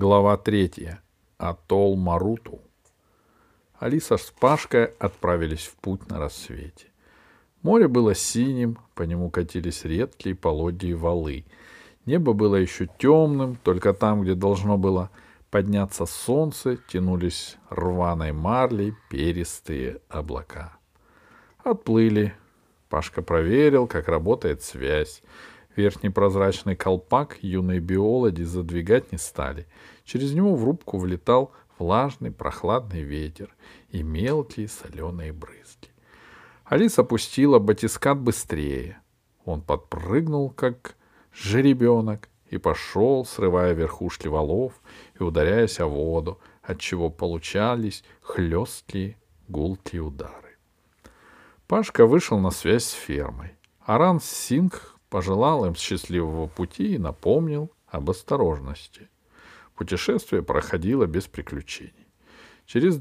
Глава третья. Атолл Маруту. Алиса с Пашкой отправились в путь на рассвете. Море было синим, по нему катились редкие полодья и валы. Небо было еще темным, только там, где должно было подняться солнце, тянулись рваной марлей перистые облака. Отплыли. Пашка проверил, как работает связь. Верхний прозрачный колпак юные биологи задвигать не стали. Через него в рубку влетал влажный прохладный ветер и мелкие соленые брызги. Алиса опустила батискат быстрее. Он подпрыгнул, как жеребенок, и пошел, срывая верхушки валов и ударяясь о воду, отчего получались хлесткие гулкие удары. Пашка вышел на связь с фермой. Аран Синг пожелал им счастливого пути и напомнил об осторожности. Путешествие проходило без приключений. Через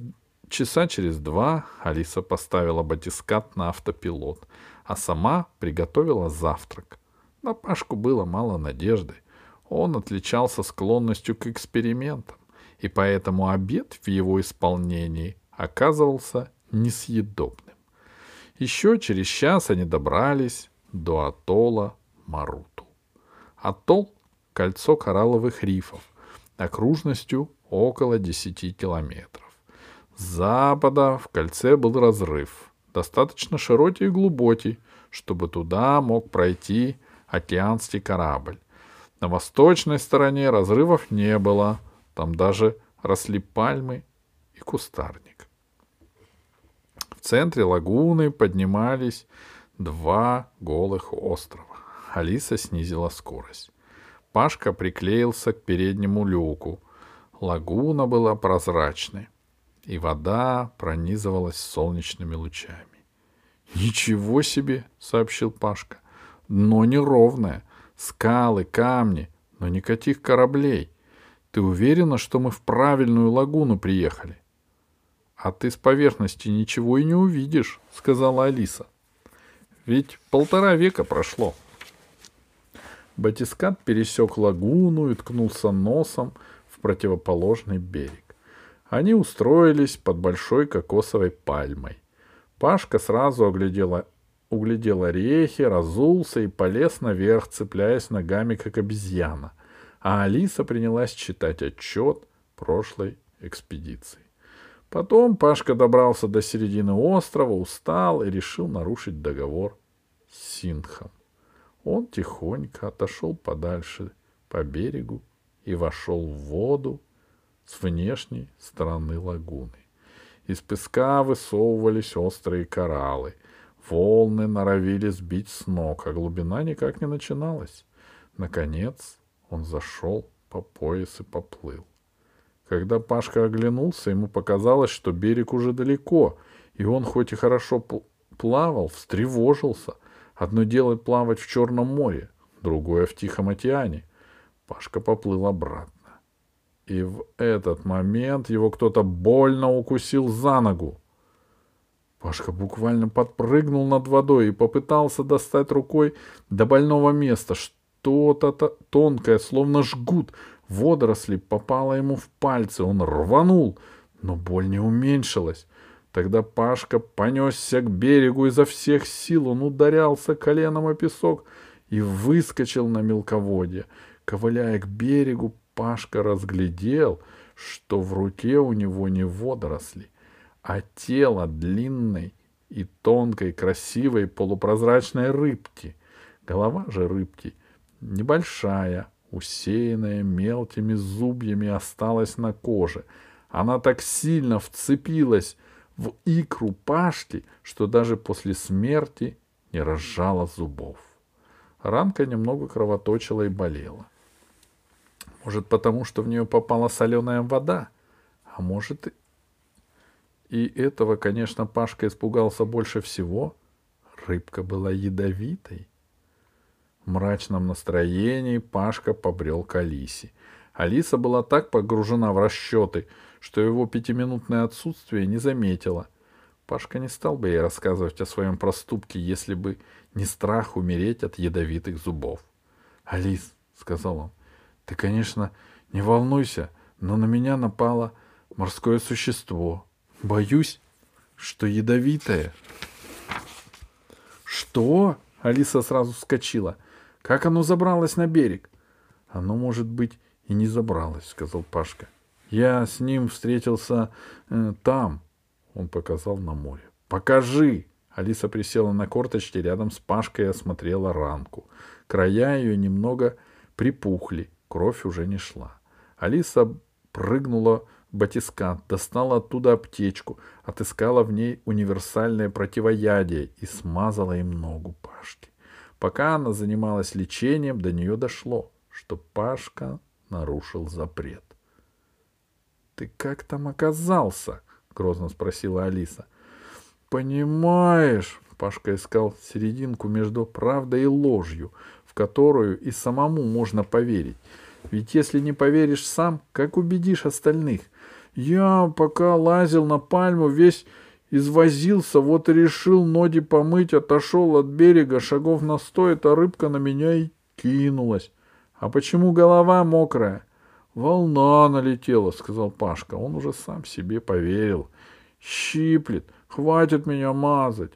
часа через два Алиса поставила батискат на автопилот, а сама приготовила завтрак. На Пашку было мало надежды. Он отличался склонностью к экспериментам, и поэтому обед в его исполнении оказывался несъедобным. Еще через час они добрались до атолла Маруту. Атолл — кольцо коралловых рифов окружностью около 10 километров. С запада в кольце был разрыв, достаточно широкий и глубокий, чтобы туда мог пройти океанский корабль. На восточной стороне разрывов не было, там даже росли пальмы и кустарник. В центре лагуны поднимались два голых острова. Алиса снизила скорость. Пашка приклеился к переднему люку. Лагуна была прозрачной, и вода пронизывалась солнечными лучами. «Ничего себе!» — сообщил Пашка. «Дно неровное, скалы, камни, но никаких кораблей. Ты уверена, что мы в правильную лагуну приехали?» «А ты с поверхности ничего и не увидишь», — сказала Алиса. «Ведь полтора века прошло». Батискат пересек лагуну и ткнулся носом в противоположный берег. Они устроились под большой кокосовой пальмой. Пашка сразу оглядела, углядел орехи, разулся и полез наверх, цепляясь ногами, как обезьяна. А Алиса принялась читать отчет прошлой экспедиции. Потом Пашка добрался до середины острова, устал и решил нарушить договор с Синхом. Он тихонько отошел подальше по берегу и вошел в воду с внешней стороны лагуны. Из песка высовывались острые кораллы. Волны норовили сбить с ног, а глубина никак не начиналась. Наконец он зашел по пояс и поплыл. Когда Пашка оглянулся, ему показалось, что берег уже далеко, и он, хоть и хорошо плавал, встревожился — Одно дело плавать в Черном море, другое в Тихом океане. Пашка поплыл обратно. И в этот момент его кто-то больно укусил за ногу. Пашка буквально подпрыгнул над водой и попытался достать рукой до больного места. Что-то тонкое, словно жгут, водоросли попало ему в пальцы. Он рванул, но боль не уменьшилась. Тогда Пашка понесся к берегу изо всех сил. Он ударялся коленом о песок и выскочил на мелководье. Ковыляя к берегу, Пашка разглядел, что в руке у него не водоросли, а тело длинной и тонкой, красивой полупрозрачной рыбки. Голова же рыбки небольшая, усеянная мелкими зубьями, осталась на коже. Она так сильно вцепилась в икру Пашки, что даже после смерти не разжала зубов. Ранка немного кровоточила и болела. Может, потому что в нее попала соленая вода, а может и этого, конечно, Пашка испугался больше всего. Рыбка была ядовитой. В мрачном настроении Пашка побрел к Алисе. Алиса была так погружена в расчеты, что его пятиминутное отсутствие не заметила. Пашка не стал бы ей рассказывать о своем проступке, если бы не страх умереть от ядовитых зубов. — Алис, — сказал он, — ты, конечно, не волнуйся, но на меня напало морское существо. Боюсь, что ядовитое. Что? Алиса сразу вскочила. Как оно забралось на берег? Оно, может быть, и не забралось, сказал Пашка. Я с ним встретился э, там. Он показал на море. Покажи! Алиса присела на корточки рядом с Пашкой и осмотрела ранку. Края ее немного припухли, кровь уже не шла. Алиса прыгнула в батискат, достала оттуда аптечку, отыскала в ней универсальное противоядие и смазала им ногу Пашки. Пока она занималась лечением, до нее дошло, что Пашка нарушил запрет. — Ты как там оказался? — грозно спросила Алиса. — Понимаешь, Пашка искал серединку между правдой и ложью, в которую и самому можно поверить. Ведь если не поверишь сам, как убедишь остальных? Я пока лазил на пальму, весь извозился, вот и решил ноги помыть, отошел от берега, шагов на сто, эта рыбка на меня и кинулась. А почему голова мокрая? Волна налетела, сказал Пашка. Он уже сам себе поверил. Щиплет. Хватит меня мазать.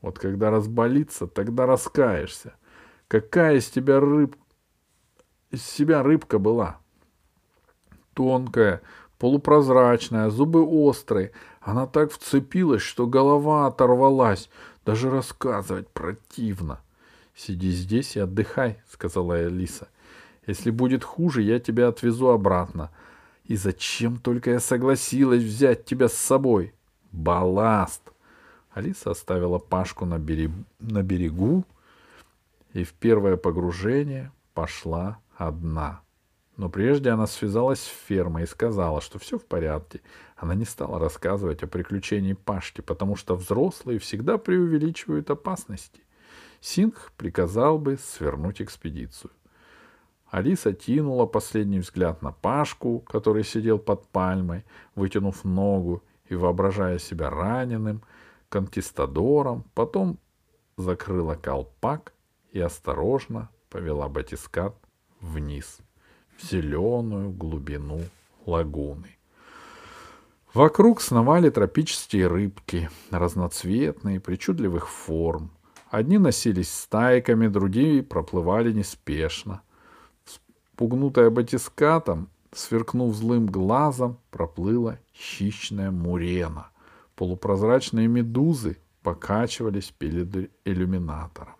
Вот когда разболится, тогда раскаешься. Какая из тебя рыб... из себя рыбка была? Тонкая, полупрозрачная, зубы острые. Она так вцепилась, что голова оторвалась. Даже рассказывать противно. Сиди здесь и отдыхай, сказала Алиса. Если будет хуже, я тебя отвезу обратно. И зачем только я согласилась взять тебя с собой? Балласт. Алиса оставила Пашку на берегу, на берегу и в первое погружение пошла одна. Но прежде она связалась с фермой и сказала, что все в порядке. Она не стала рассказывать о приключении Пашки, потому что взрослые всегда преувеличивают опасности. Сингх приказал бы свернуть экспедицию. Алиса тянула последний взгляд на Пашку, который сидел под пальмой, вытянув ногу и воображая себя раненым, конкистадором, потом закрыла колпак и осторожно повела батискат вниз, в зеленую глубину лагуны. Вокруг сновали тропические рыбки, разноцветные, причудливых форм. Одни носились стайками, другие проплывали неспешно. Спугнутая батискатом, Сверкнув злым глазом, проплыла хищная мурена. Полупрозрачные медузы покачивались перед иллюминатором.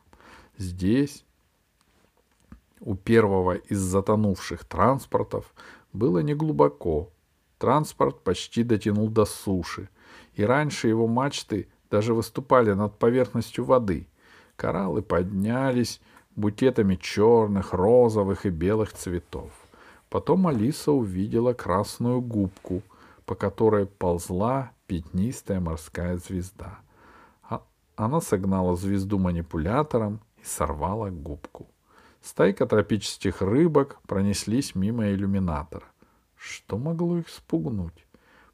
Здесь, у первого из затонувших транспортов, было неглубоко. Транспорт почти дотянул до суши, и раньше его мачты даже выступали над поверхностью воды. Кораллы поднялись букетами черных, розовых и белых цветов. Потом Алиса увидела красную губку, по которой ползла пятнистая морская звезда. А она согнала звезду манипулятором и сорвала губку. Стайка тропических рыбок пронеслись мимо иллюминатора. Что могло их спугнуть?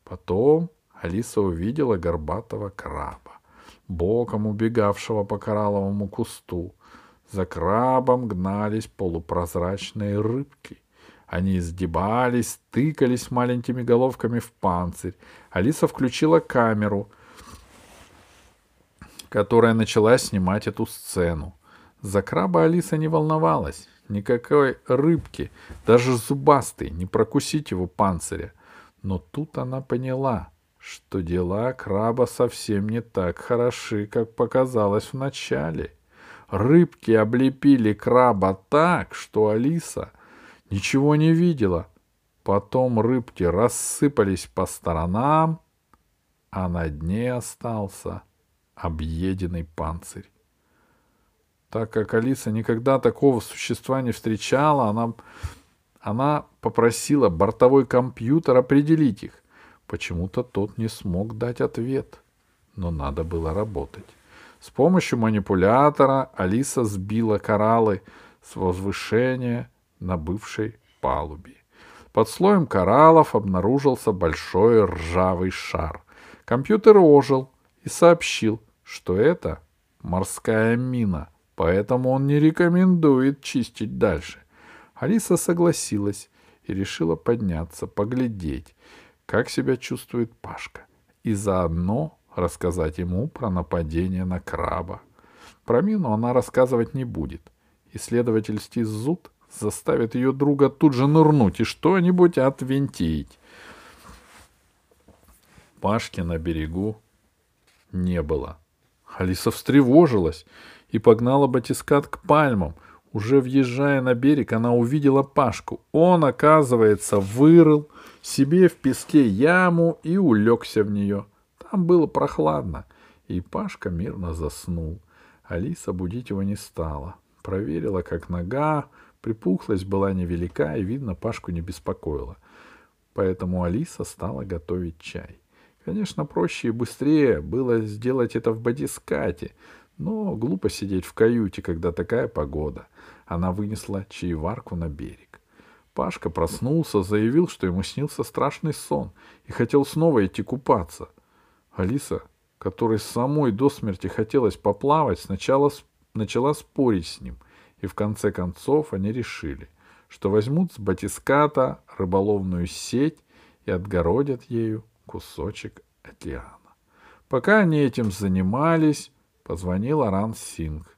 Потом Алиса увидела горбатого краба, боком убегавшего по коралловому кусту. За крабом гнались полупрозрачные рыбки. Они сгибались, тыкались маленькими головками в панцирь. Алиса включила камеру, которая начала снимать эту сцену. За краба Алиса не волновалась. Никакой рыбки, даже зубастой, не прокусить его панциря. Но тут она поняла, что дела краба совсем не так хороши, как показалось вначале. Рыбки облепили краба так, что Алиса ничего не видела. Потом рыбки рассыпались по сторонам, а на дне остался объеденный панцирь. Так как Алиса никогда такого существа не встречала, она, она попросила бортовой компьютер определить их. Почему-то тот не смог дать ответ, но надо было работать. С помощью манипулятора Алиса сбила кораллы с возвышения на бывшей палубе. Под слоем кораллов обнаружился большой ржавый шар. Компьютер ожил и сообщил, что это морская мина, поэтому он не рекомендует чистить дальше. Алиса согласилась и решила подняться, поглядеть, как себя чувствует Пашка, и заодно рассказать ему про нападение на краба. Про мину она рассказывать не будет. Исследовательский зуд заставит ее друга тут же нырнуть и что-нибудь отвинтить. Пашки на берегу не было. Алиса встревожилась и погнала батискат к пальмам. Уже въезжая на берег, она увидела Пашку. Он, оказывается, вырыл себе в песке яму и улегся в нее. Там было прохладно, и Пашка мирно заснул. Алиса будить его не стала. Проверила, как нога, припухлость была невелика и, видно, Пашку не беспокоила. Поэтому Алиса стала готовить чай. Конечно, проще и быстрее было сделать это в бодискате, но глупо сидеть в каюте, когда такая погода. Она вынесла чаеварку на берег. Пашка проснулся, заявил, что ему снился страшный сон и хотел снова идти купаться. Алиса, которой самой до смерти хотелось поплавать, сначала начала спорить с ним, и в конце концов они решили, что возьмут с батиската рыболовную сеть и отгородят ею кусочек океана. Пока они этим занимались, позвонил Аран Синг,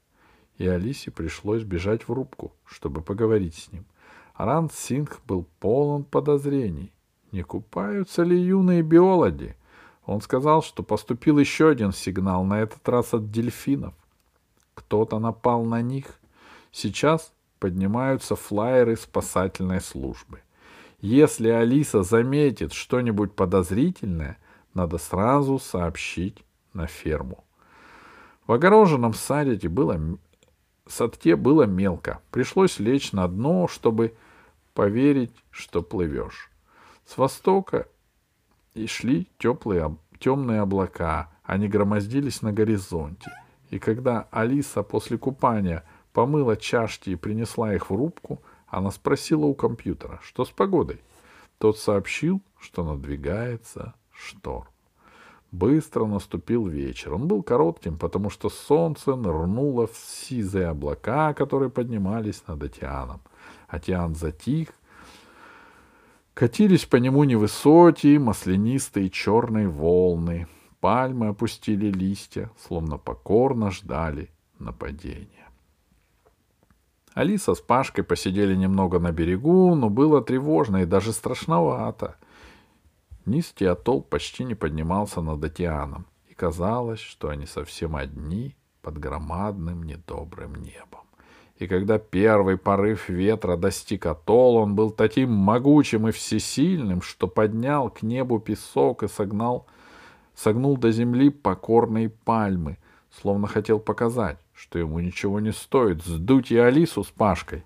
и Алисе пришлось бежать в рубку, чтобы поговорить с ним. Аран Синг был полон подозрений. Не купаются ли юные биологи? Он сказал, что поступил еще один сигнал, на этот раз от дельфинов. Кто-то напал на них. Сейчас поднимаются флайеры спасательной службы. Если Алиса заметит что-нибудь подозрительное, надо сразу сообщить на ферму. В огороженном садике было, садке было мелко. Пришлось лечь на дно, чтобы поверить, что плывешь. С востока и шли теплые, темные облака. Они громоздились на горизонте. И когда Алиса после купания помыла чашки и принесла их в рубку, она спросила у компьютера, что с погодой. Тот сообщил, что надвигается шторм. Быстро наступил вечер. Он был коротким, потому что солнце нырнуло в сизые облака, которые поднимались над океаном. Океан затих. Катились по нему невысокие, маслянистые черные волны. Пальмы опустили листья, словно покорно ждали нападения. Алиса с Пашкой посидели немного на берегу, но было тревожно и даже страшновато. Низкий атолл почти не поднимался над океаном, и казалось, что они совсем одни под громадным недобрым небом. И когда первый порыв ветра достиг атолла, он был таким могучим и всесильным, что поднял к небу песок и согнал, согнул до земли покорные пальмы, словно хотел показать, что ему ничего не стоит сдуть и Алису с Пашкой.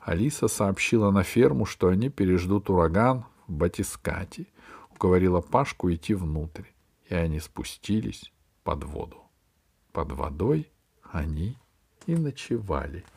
Алиса сообщила на ферму, что они переждут ураган в Батискате, уговорила Пашку идти внутрь, и они спустились под воду. Под водой они и ночевали. —